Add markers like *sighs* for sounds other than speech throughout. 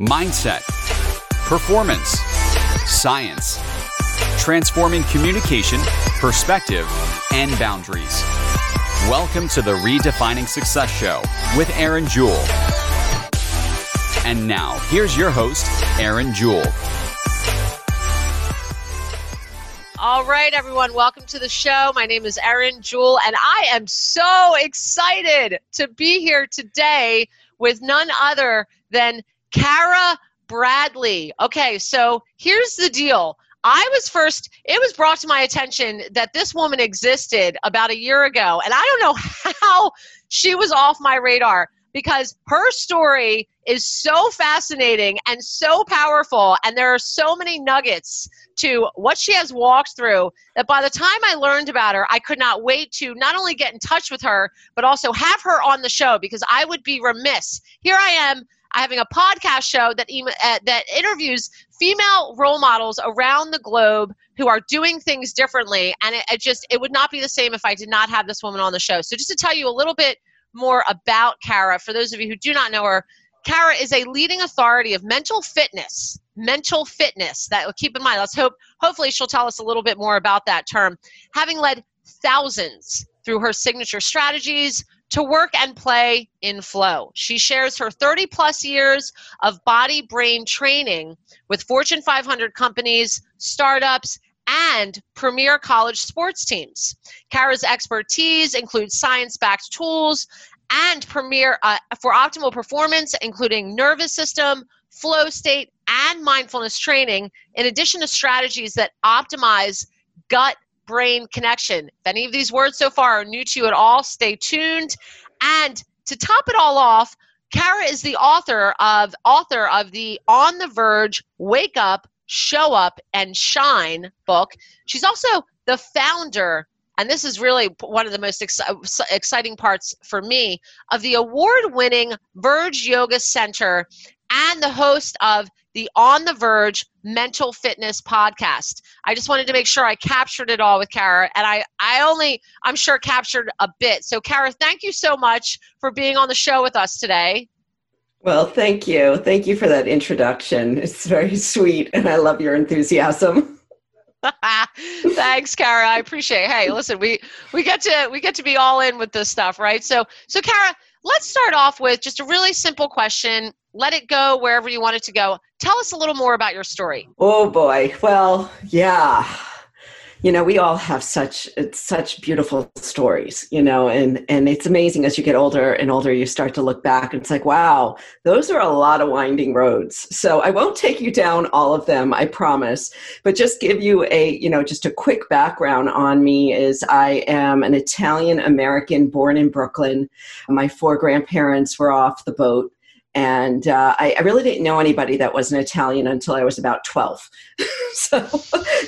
mindset, performance, science, transforming communication, perspective, and boundaries. Welcome to the Redefining Success Show with Erin Jewell. And now, here's your host, Erin Jewell. All right, everyone, welcome to the show. My name is Erin Jewell, and I am so excited to be here today with none other than Cara Bradley. Okay, so here's the deal. I was first, it was brought to my attention that this woman existed about a year ago, and I don't know *laughs* how she was off my radar because her story is so fascinating and so powerful, and there are so many nuggets to what she has walked through that by the time I learned about her, I could not wait to not only get in touch with her, but also have her on the show because I would be remiss. Here I am having a podcast show that uh, that interviews female role models around the globe who are doing things differently. And it, it, just it would not be the same if i did not have this woman on the show. So just to tell you a little bit more about cara for those of you who do not know her cara is a leading authority of mental fitness mental fitness that keep in mind let's hope hopefully she'll tell us a little bit more about that term. Having led thousands through her signature strategies to work and play in flow. She shares her 30 plus years of body brain training with Fortune 500 companies, startups, and premier college sports teams. Cara's expertise includes science backed tools and premier uh, for optimal performance, including nervous system, flow state, and mindfulness training, in addition to strategies that optimize gut brain connection. If any of these words so far are new to you at all, stay tuned. And to top it all off, Cara is the author of author of the On the Verge Wake Up, Show Up and Shine book. She's also the founder and this is really one of the most ex- exciting parts for me of the award-winning Verge Yoga Center and the host of the On the Verge Mental Fitness podcast. I just wanted to make sure I captured it all with Cara, and I, I only, I'm sure, captured a bit. So, Cara, thank you so much for being on the show with us today. Well, thank you. Thank you for that introduction. It's very sweet, and I love your enthusiasm. *laughs* *laughs* Thanks, Cara. I appreciate. It. Hey, listen, we we get to we get to be all in with this stuff, right? So, so Cara, let's start off with just a really simple question let it go wherever you want it to go. Tell us a little more about your story. Oh boy. Well, yeah. You know, we all have such such beautiful stories, you know, and and it's amazing as you get older and older you start to look back and it's like, wow, those are a lot of winding roads. So I won't take you down all of them, I promise, but just give you a, you know, just a quick background on me is I am an Italian American born in Brooklyn. My four grandparents were off the boat and uh, I, I, really didn't know anybody that was an Italian until I was about 12. *laughs* so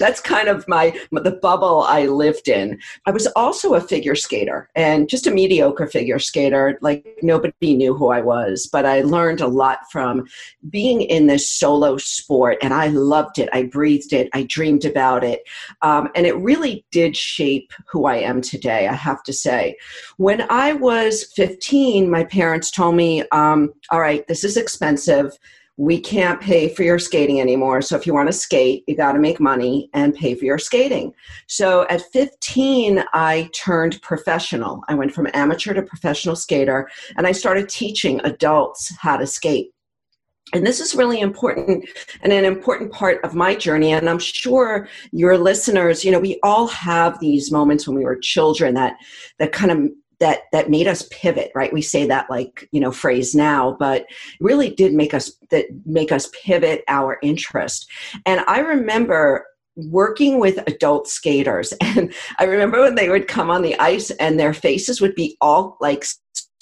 that's kind of my the bubble I lived in. I was also a figure skater and just a mediocre figure skater. Like nobody knew who I was, but I learned a lot from being in this solo sport, and I loved it. I breathed it. I dreamed about it, um, and it really did shape who I am today. I have to say, when I was 15, my parents told me, um, "All right." Right, this is expensive. We can't pay for your skating anymore. So if you want to skate, you got to make money and pay for your skating. So at 15, I turned professional. I went from amateur to professional skater and I started teaching adults how to skate. And this is really important and an important part of my journey. And I'm sure your listeners, you know, we all have these moments when we were children that that kind of that that made us pivot right? We say that like you know phrase now but really did make us that make us pivot our interest. And i remember working with adult skaters *laughs* and i remember when they would come on the ice and their faces would be all like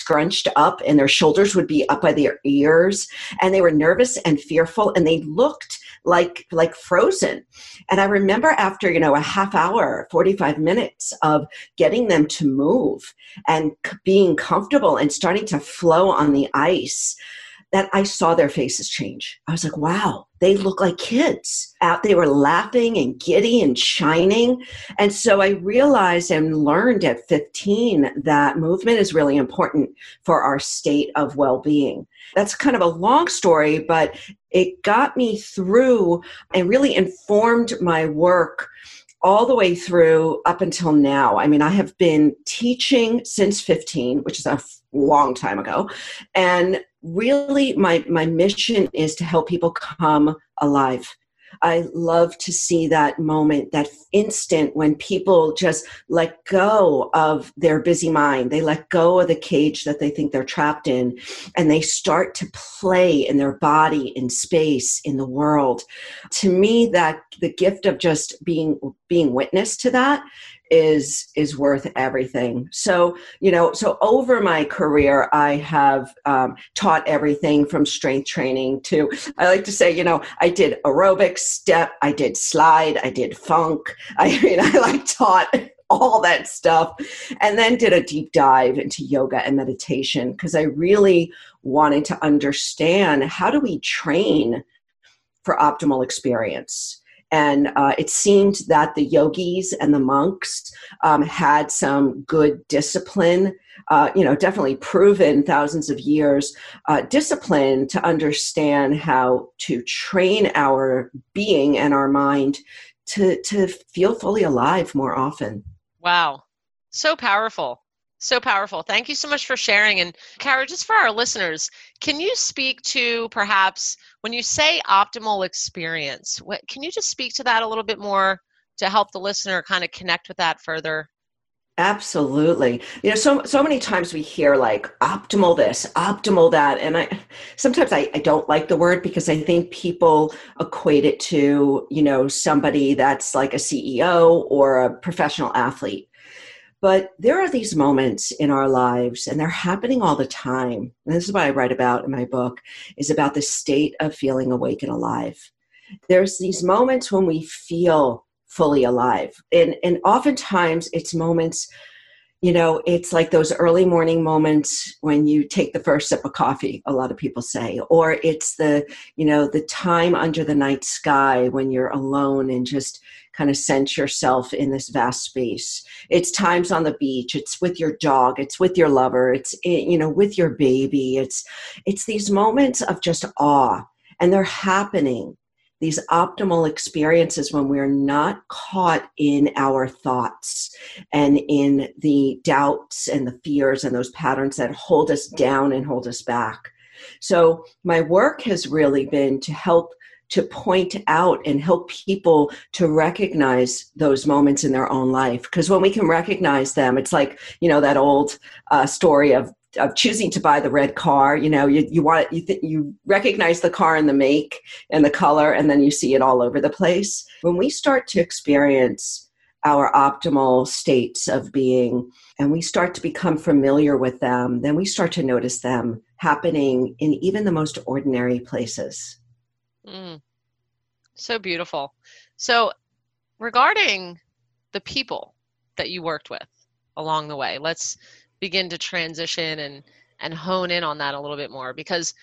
scrunched up and their shoulders would be up by their ears and they were nervous and fearful and they looked like like frozen. And i remember after you know a half hour 45 minutes of getting them to move and being comfortable and starting to flow on the ice that I saw their faces change. I was like, wow, they look like kids. Out they were laughing and giddy and shining. And so I realized and learned at 15 that movement is really important for our state of well-being. That's kind of a long story, but it got me through and really informed my work all the way through up until now. I mean, I have been teaching since 15, which is a long time ago. And really my my mission is to help people come alive I love to see that moment, that instant when people just let go of their busy mind. They let go of the cage that they think they're trapped in and they start to play in their body, in space, in the world. To me, that the gift of just being being witness to that is is worth everything. So you know so over my career i have um, taught everything from strength training to i like to say you know i did aerobic step i did slide i did funk. *laughs* I mean i like taught all that stuff and then did a deep dive into yoga and meditation because i really wanted to understand how do we train for optimal experience and uh, it seemed that the yogis and the monks um, had some good discipline uh, you know definitely proven thousands of years uh, discipline to understand how to train our being and our mind to to feel fully alive more often. Wow. So powerful so powerful. Thank you so much for sharing. And Cara, just for our listeners, can you speak to perhaps when you say optimal experience, what, can you just speak to that a little bit more to help the listener kind of connect with that further? Absolutely. You know, so so many times we hear like optimal this, optimal that. And I sometimes I, I don't like the word because I think people equate it to, you know, somebody that's like a CEO or a professional athlete. But there are these moments in our lives, and they're happening all the time. And this is what I write about in my book, is about the state of feeling awake and alive. There's these moments when we feel fully alive. And, and oftentimes it's moments you know it's like those early morning moments when you take the first sip of coffee a lot of people say or it's the you know the time under the night sky when you're alone and just kind of sense yourself in this vast space. It's times on the beach it's with your dog it's with your lover it's eh, you know with your baby it's it's these moments of just awe. And they're happening. These optimal experiences when we're not caught in our thoughts and in the doubts and the fears and those patterns that hold us down and hold us back. So, my work has really been to help to point out and help people to recognize those moments in their own life. Because when we can recognize them it's like you know that old uh, story of of choosing to buy the red car you know you, you want you th- you recognize the car and the make and the color and then you see it all over the place. When we start to experience our optimal states of being and we start to become familiar with them then we start to notice them happening in even the most ordinary places mm. so beautiful so regarding the people that you worked with along the way let's begin to transition and and hone in on that a little bit more because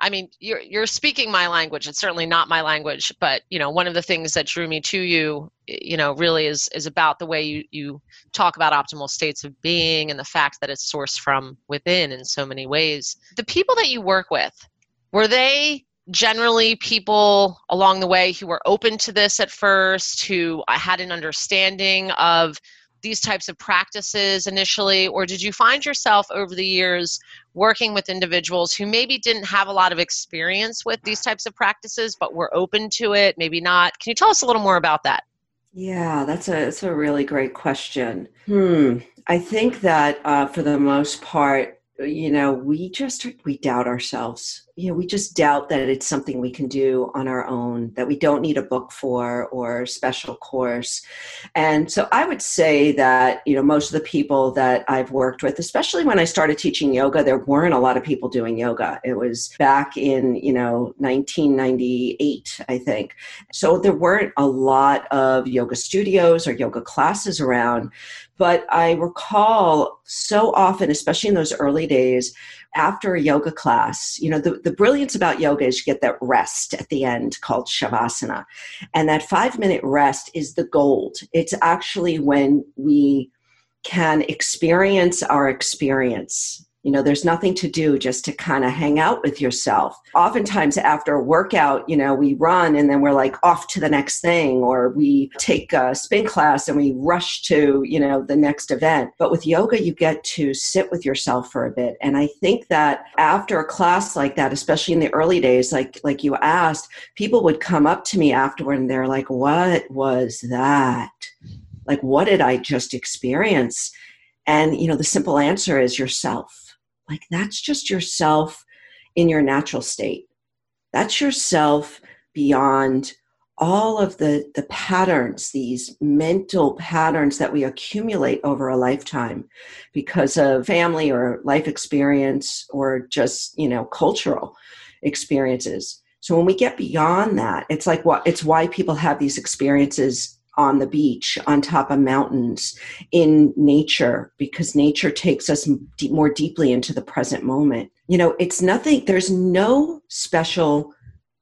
I mean, you're you're speaking my language. It's certainly not my language, but you know, one of the things that drew me to you, you know, really is is about the way you you talk about optimal states of being and the fact that it's sourced from within in so many ways. The people that you work with, were they generally people along the way who were open to this at first, who had an understanding of these types of practices initially, or did you find yourself over the years working with individuals who maybe didn't have a lot of experience with these types of practices but were open to it, maybe not? Can you tell us a little more about that? Yeah, that's a that's a really great question. Hmm. I think that uh, for the most part, you know, we just we doubt ourselves you know, we just doubt that it's something we can do on our own, that we don't need a book for or special course. And so I would say that, you know, most of the people that I've worked with, especially when I started teaching yoga, there weren't a lot of people doing yoga. It was back in, you know, 1998, I think. So there weren't a lot of yoga studios or yoga classes around. But I recall so often, especially in those early days, after a yoga class, you know, the, the brilliance about yoga is you get that rest at the end called Shavasana. And that five minute rest is the gold. It's actually when we can experience our experience you know, there's nothing to do just to kind of hang out with yourself. Oftentimes, after a workout, you know, we run and then we're like off to the next thing, or we take a spin class and we rush to, you know, the next event. But with yoga, you get to sit with yourself for a bit. And I think that after a class like that, especially in the early days, like like you asked, people would come up to me afterward and they're like, What was that? Like, what did I just experience? And, you know, the simple answer is yourself like that's just yourself in your natural state. That's yourself beyond all of the, the patterns, these mental patterns that we accumulate over a lifetime because of family or life experience or just, you know, cultural experiences. So when we get beyond that, it's like what it's why people have these experiences on the beach, on top of mountains, in nature, because nature takes us more deeply into the present moment. You know, it's nothing, there's no special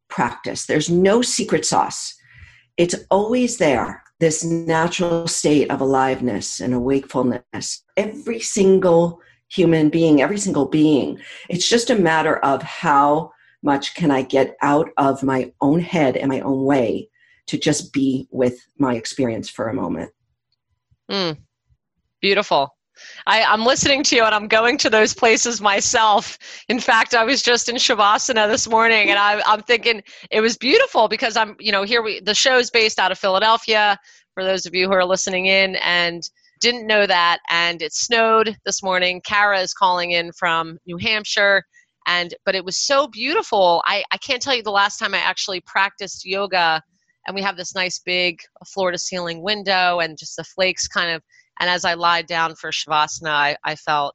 practice, there's no secret sauce. It's always there, this natural state of aliveness and awakefulness. Every single human being, every single being, it's just a matter of how much can I get out of my own head and my own way to just be with my experience for a moment. Mm, beautiful. I, am listening to you and I'm going to those places myself. In fact, I was just in Shavasana this morning and I, I'm thinking it was beautiful because I'm, you know, here we, the show is based out of Philadelphia for those of you who are listening in and didn't know that. And it snowed this morning. Cara is calling in from New Hampshire. And, but it was so beautiful. I, I can't tell you the last time I actually practiced yoga and we have this nice big floor to ceiling window and just the flakes kind of and as i lied down for shavasana i, I felt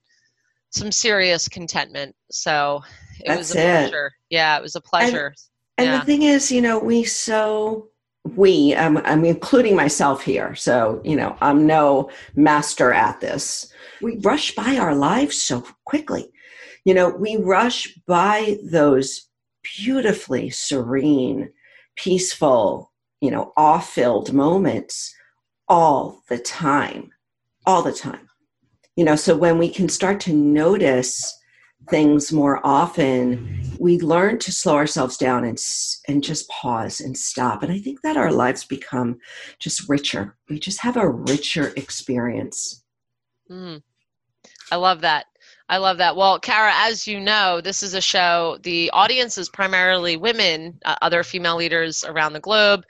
some serious contentment. So it That's was a pleasure it. yeah it was a pleasure and, and yeah. the thing is you know we so we um, i'm including myself here. So you know i'm no master at this. We rush by our lives so quickly. You know we rush by those beautifully serene peaceful you know, awe filled moments all the time, all the time. You know, so when we can start to notice things more often, we learn to slow ourselves down and and just pause and stop. And I think that our lives become just richer. We just have a richer experience. Mm. I love that. I love that. Well, Cara, as you know, this is a show. The audience is primarily women, uh, other female leaders around the globe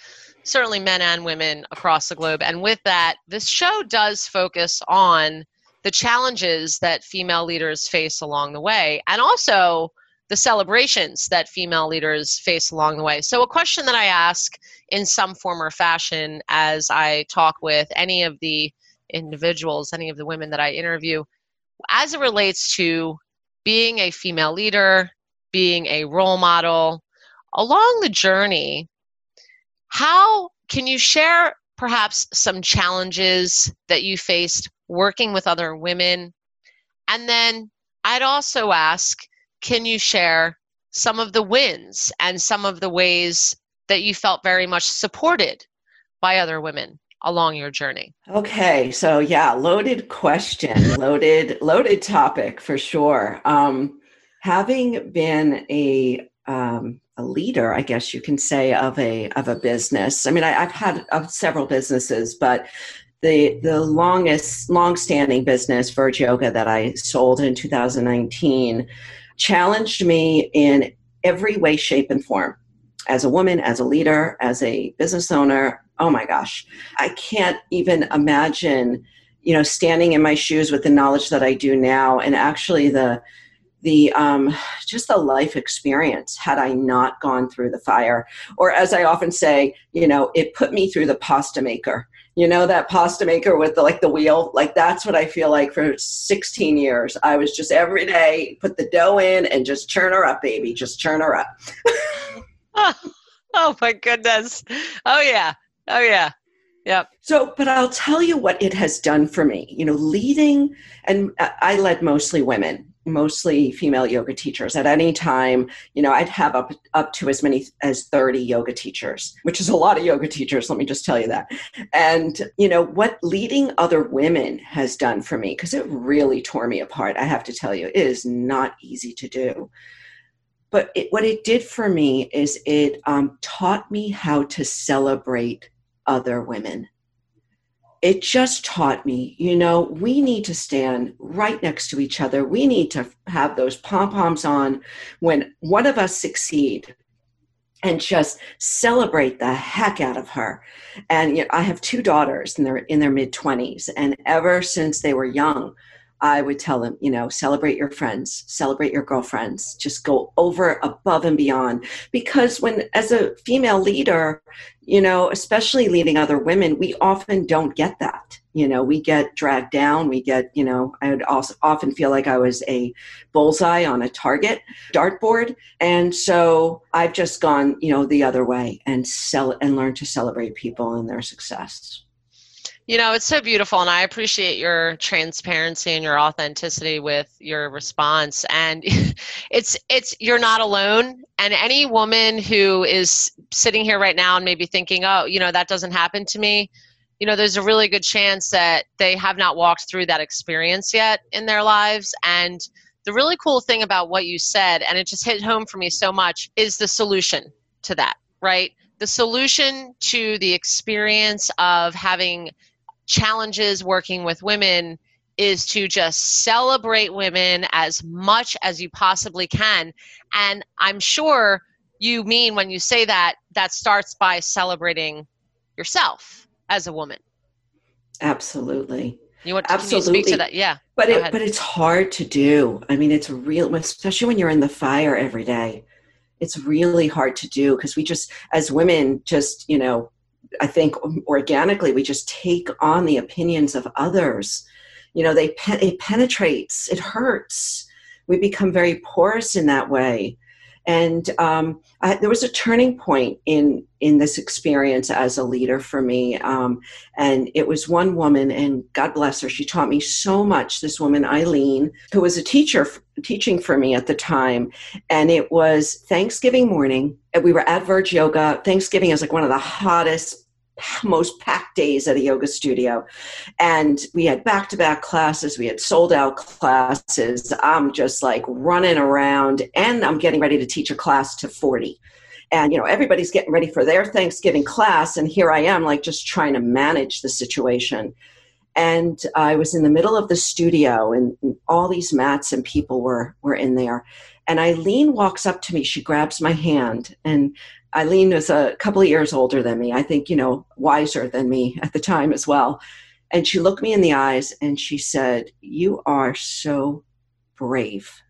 certainly men and women across the globe. And with that, this show does focus on the challenges that female leaders face along the way and also the celebrations that female leaders face along the way. So, a question that I ask in some form or fashion as I talk with any of the individuals, any of the women that I interview, as it relates to being a female leader, being a role model, along the journey, how can you share perhaps some challenges that you faced working with other women? And then I'd also ask can you share some of the wins and some of the ways that you felt very much supported by other women along your journey? Okay, so yeah, loaded question, loaded loaded topic for sure. Um, having been a um, a leader, I guess you can say, of a of a business. I mean, I, have had uh, several businesses, but the the longest long-standing business, Verge Yoga, that I sold in 2019, challenged me in every way, shape, and form. As a woman, as a leader, as a business owner, oh my gosh, I can't even imagine, you know, standing in my shoes with the knowledge that I do now, and actually the the um, just the life experience had I not gone through the fire. Or as I often say, you know, it put me through the pasta maker. You know that pasta maker with the like the wheel, like that's what I feel like for 16 years. I was just every day put the dough in and just churn her up, baby, just churn her up. oh, *laughs* *laughs* oh my goodness! Oh yeah, oh yeah. Yep. So, but I'll tell you what it has done for me. You know, leading, and I led mostly women mostly female yoga teachers at any time you know i'd have up up to as many as 30 yoga teachers which is a lot of yoga teachers let me just tell you that and you know what leading other women has done for me because it really tore me apart i have to tell you it is not easy to do but it, what it did for me is it um, taught me how to celebrate other women it just taught me, you know, we need to stand right next to each other. We need to have those pom poms on when one of us succeed and just celebrate the heck out of her. And you know, I have two daughters and they're in their mid 20s. And ever since they were young, I would tell them, you know, celebrate your friends, celebrate your girlfriends, just go over above and beyond. Because when, as a female leader, you know, especially leading other women, we often don't get that. You know, we get dragged down. We get, you know, I would also often feel like I was a bullseye on a target dartboard. And so I've just gone, you know, the other way and sell and learn to celebrate people and their success. You know, it's so beautiful, and I appreciate your transparency and your authenticity with your response. And *laughs* it's it's you're not alone. And any woman who is sitting here right now and maybe thinking, "Oh, you know, that doesn't happen to me," you know, there's a really good chance that they have not walked through that experience yet in their lives. And the really cool thing about what you said, and it just hit home for me so much, is the solution to that. Right, the solution to the experience of having challenges working with women is to just celebrate women as much as you possibly can. And I'm sure you mean when you say that, that starts by celebrating yourself as a woman. Absolutely. You want Absolutely. You speak to that? Yeah. But it, but it's hard to do. I mean, it's real, especially when you're in the fire every day. It's really hard to do because we just, as women, just you know, I think organically we just take on the opinions of others. You know, they it penetrates, it hurts. We become very porous in that way. And um, I, there was a turning point in in this experience as a leader for me, um, and it was one woman, and God bless her, she taught me so much. This woman, Eileen, who was a teacher teaching for me at the time, and it was Thanksgiving morning. And we were at Verge Yoga. Thanksgiving is like one of the hottest *sighs* most packed days at a yoga studio. And we had back to back classes, we had sold out classes. I'm just like running around, and I'm getting ready to teach a class to 40. And, you know, everybody's getting ready for their Thanksgiving class. And here I am, like, just trying to manage the situation. And I was in the middle of the studio, and all these mats and people were, were in there. And Eileen walks up to me. She grabs my hand, and Eileen was a couple of years older than me, I think, you know, wiser than me at the time as well. And she looked me in the eyes and she said, You are so brave.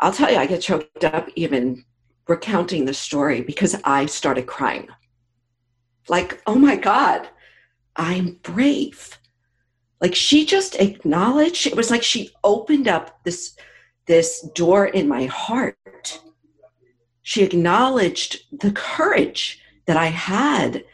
I'll tell you, I get choked up even recounting the story because I started crying. Like, oh my God, I'm brave. Like she just acknowledged, it was like she opened up this this door in my heart she acknowledged the courage that I had,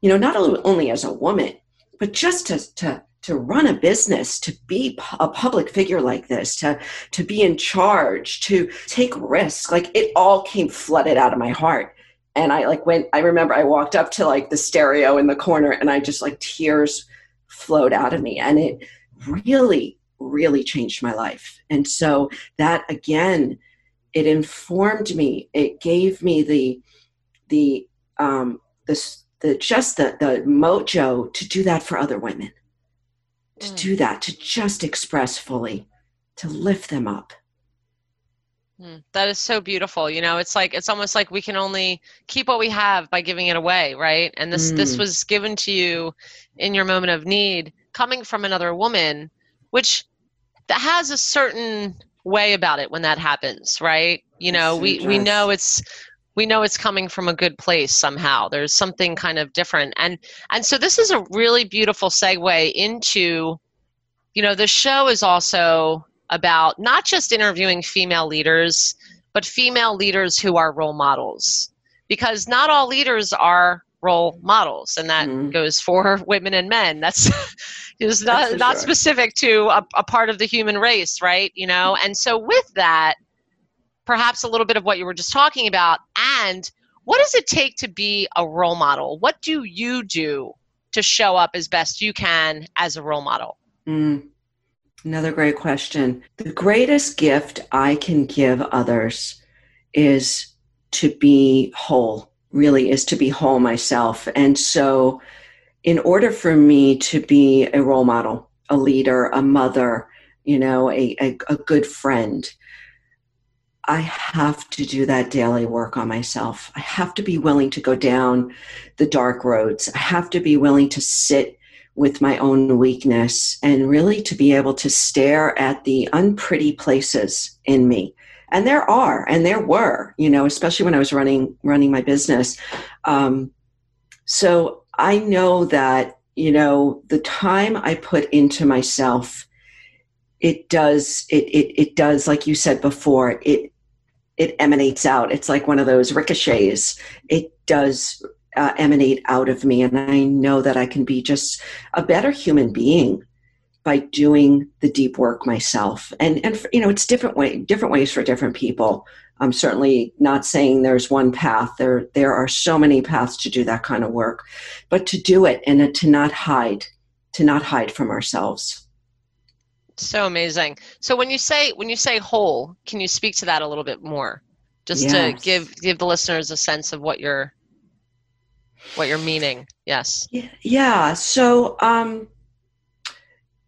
you know, not only as a woman, but just to, to, to run a business, to be a public figure like this, to, to be in charge, to take risks. Like it all came flooded out of my heart. And I like went, I remember I walked up to like the stereo in the corner and I just like tears flowed out of me. And it really, really changed my life. And so that again, it informed me it gave me the the um the, the just the the mojo to do that for other women to mm. do that to just express fully to lift them up mm, that is so beautiful you know it's like it's almost like we can only keep what we have by giving it away right and this mm. this was given to you in your moment of need coming from another woman which that has a certain way about it when that happens, right? You know, we, we know it's we know it's coming from a good place somehow. There's something kind of different. And and so this is a really beautiful segue into you know, the show is also about not just interviewing female leaders, but female leaders who are role models. Because not all leaders are role models and that mm-hmm. goes for *laughs* women and men. That's *laughs* is not not specific to a, a part of the human race right you know? And so with that perhaps a little bit of what you were just talking about and what does it take to be a role model? What do you do to show up as best you can as a role model? Mm. another great question. The greatest gift i can give others is to be whole really is to be whole myself. And so, in order for me to be a role model, a leader, a mother, you know, a, a, a good friend, I have to do that daily work on myself. I have to be willing to go down the dark roads. I have to be willing to sit with my own weakness and really to be able to stare at the unpretty places in me and there are and there were you know especially when i was running running my business. Um, so i know that you know the time i put into myself it does it it, it does like you said before it it emanates out. It's like one of those ricochets. It does uh, emanate out of me. And i know that i can be just a better human being by doing the deep work myself. And and you know it's different way different ways for different people. I'm certainly not saying there's one path. There there are so many paths to do that kind of work. But to do it and to not hide to not hide from ourselves. So amazing. So when you say when you say whole can you speak to that a little bit more? Just yes. to give give the listeners a sense of what you're what you're meaning. Yes. Yeah. So um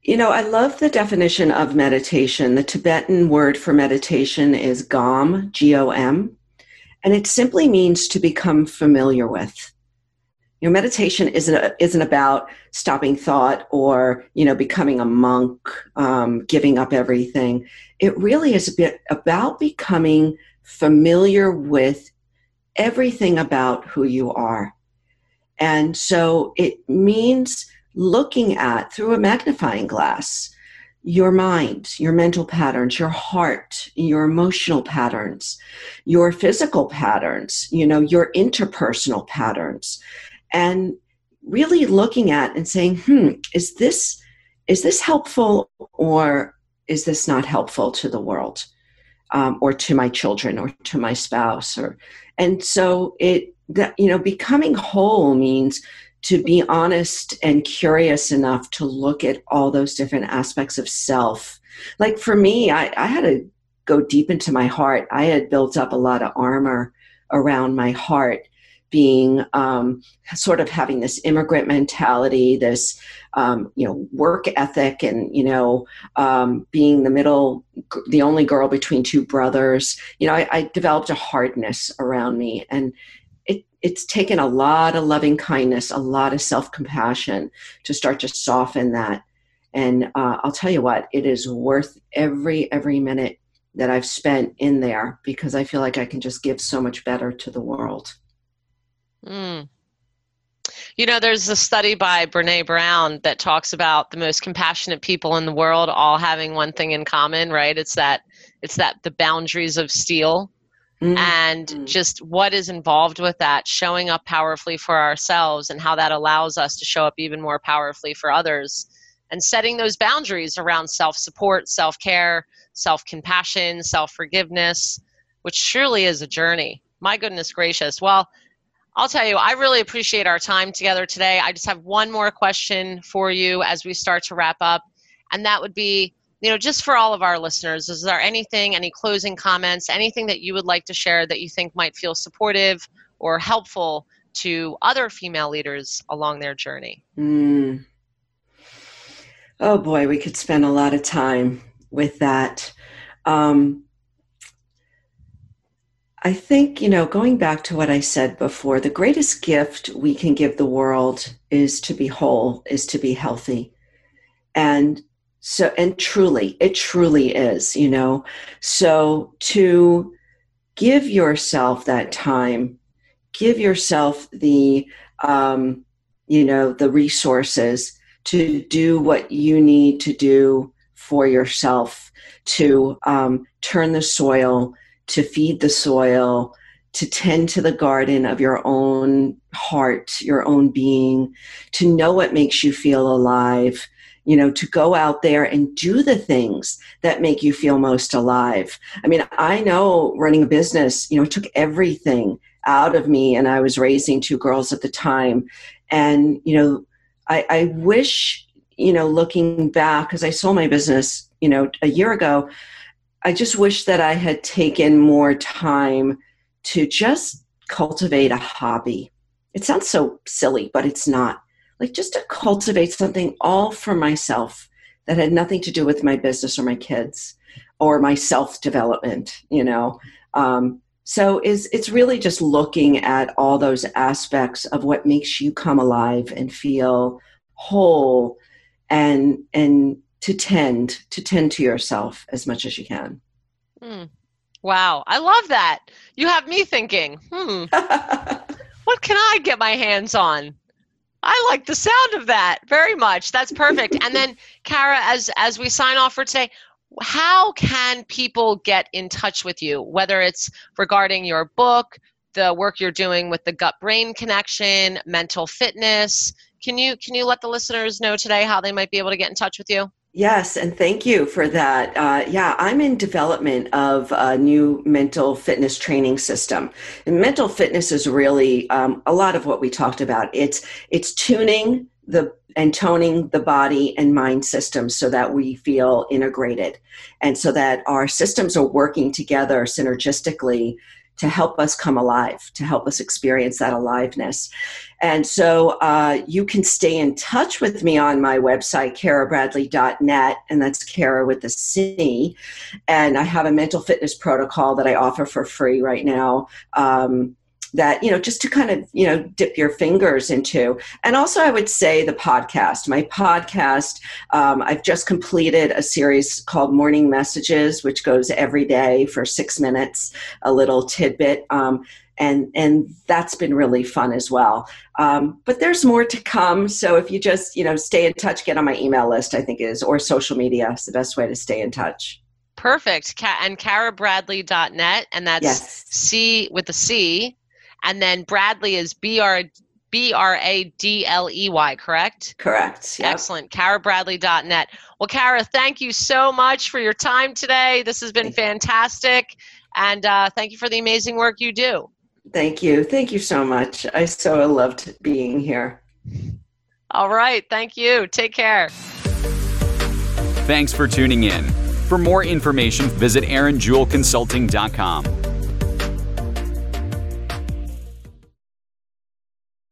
you know, I love the definition of meditation. The Tibetan word for meditation is gom, G O M, and it simply means to become familiar with. You know, meditation isn't isn't about stopping thought or you know becoming a monk, um, giving up everything. It really is a bit about becoming familiar with everything about who you are, and so it means looking at through a magnifying glass your mind, your mental patterns, your heart, your emotional patterns, your physical patterns, you know, your interpersonal patterns, and really looking at and saying, hmm, is this is this helpful or is this not helpful to the world um, or to my children or to my spouse? Or and so it that you know becoming whole means to be honest and curious enough to look at all those different aspects of self. Like for me, I, I had to go deep into my heart. I had built up a lot of armor around my heart being um, sort of having this immigrant mentality, this um, you know work ethic, and you know um, being the middle, the only girl between two brothers. You know, I, I developed a hardness around me, and it's taken a lot of loving kindness, a lot of self compassion to start to soften that. And uh, I'll tell you what, it is worth every every minute that I've spent in there because I feel like I can just give so much better to the world. Mm. You know, there's a study by Brene Brown that talks about the most compassionate people in the world all having one thing in common, right? It's that it's that the boundaries of steel Mm-hmm. and just what is involved with that showing up powerfully for ourselves and how that allows us to show up even more powerfully for others and setting those boundaries around self-support self-care self-compassion self-forgiveness which surely is a journey my goodness gracious well I'll tell you, I really appreciate our time together today. I just have one more question for you as we start to wrap up, and that would be you know, just for all of our listeners, is there anything, any closing comments, anything that you would like to share that you think might feel supportive or helpful to other female leaders along their journey? Mm. Oh boy, we could spend a lot of time with that. Um, I think, you know, going back to what I said before, the greatest gift we can give the world is to be whole, is to be healthy. And so, and truly, it truly is, you know. So, to give yourself that time, give yourself the, um, you know, the resources to do what you need to do for yourself, to um, turn the soil, to feed the soil, to tend to the garden of your own heart, your own being, to know what makes you feel alive, you know, to go out there and do the things that make you feel most alive. I mean, I know running a business, you know, took everything out of me, and I was raising two girls at the time. And, you know, I, I wish, you know, looking back, because I sold my business, you know, a year ago, I just wish that I had taken more time to just cultivate a hobby. It sounds so silly, but it's not. Like just to cultivate something all for myself that had nothing to do with my business or my kids or my self development, you know. Um, so is it's really just looking at all those aspects of what makes you come alive and feel whole and and to tend to tend to yourself as much as you can. Mm. Wow, I love that. You have me thinking, hmm, *laughs* what can I get my hands on? I like the sound of that very much. That's perfect. and then, *laughs* Cara, as as we sign off for today, how can people get in touch with you? Whether it's regarding your book, the work you're doing with the gut brain connection, mental fitness. Can you can you let the listeners know today how they might be able to get in touch with you? Yes, and thank you for that. Uh, yeah, I'm in development of a new mental fitness training system. And mental fitness is really um, a lot of what we talked about. It's it's tuning the and toning the body and mind systems so that we feel integrated, and so that our systems are working together synergistically to help us come alive, to help us experience that aliveness. And so uh, you can stay in touch with me on my website, carabradley.net, and that's Cara with a C. And I have a mental fitness protocol that I offer for free right now. Um, that you know just to kind of you know dip your fingers into. And also i would say the podcast. My podcast um, i've just completed a series called morning messages which goes every day for six minutes a little tidbit um, and and that's been really fun as well. Um, but there's more to come. So if you just you know stay in touch get on my email list i think is or social media is the best way to stay in touch. Perfect. And carabradley.net and that's yes. c with the c and then Bradley is B R B R A D L E Y, correct? Correct. Yep. Excellent. CaraBradley.net. Well, Cara, thank you so much for your time today. This has been fantastic. And uh, thank you for the amazing work you do. Thank you. Thank you so much. I so loved being here. All right. Thank you. Take care. Thanks for tuning in. For more information, visit aaronjewelconsulting.com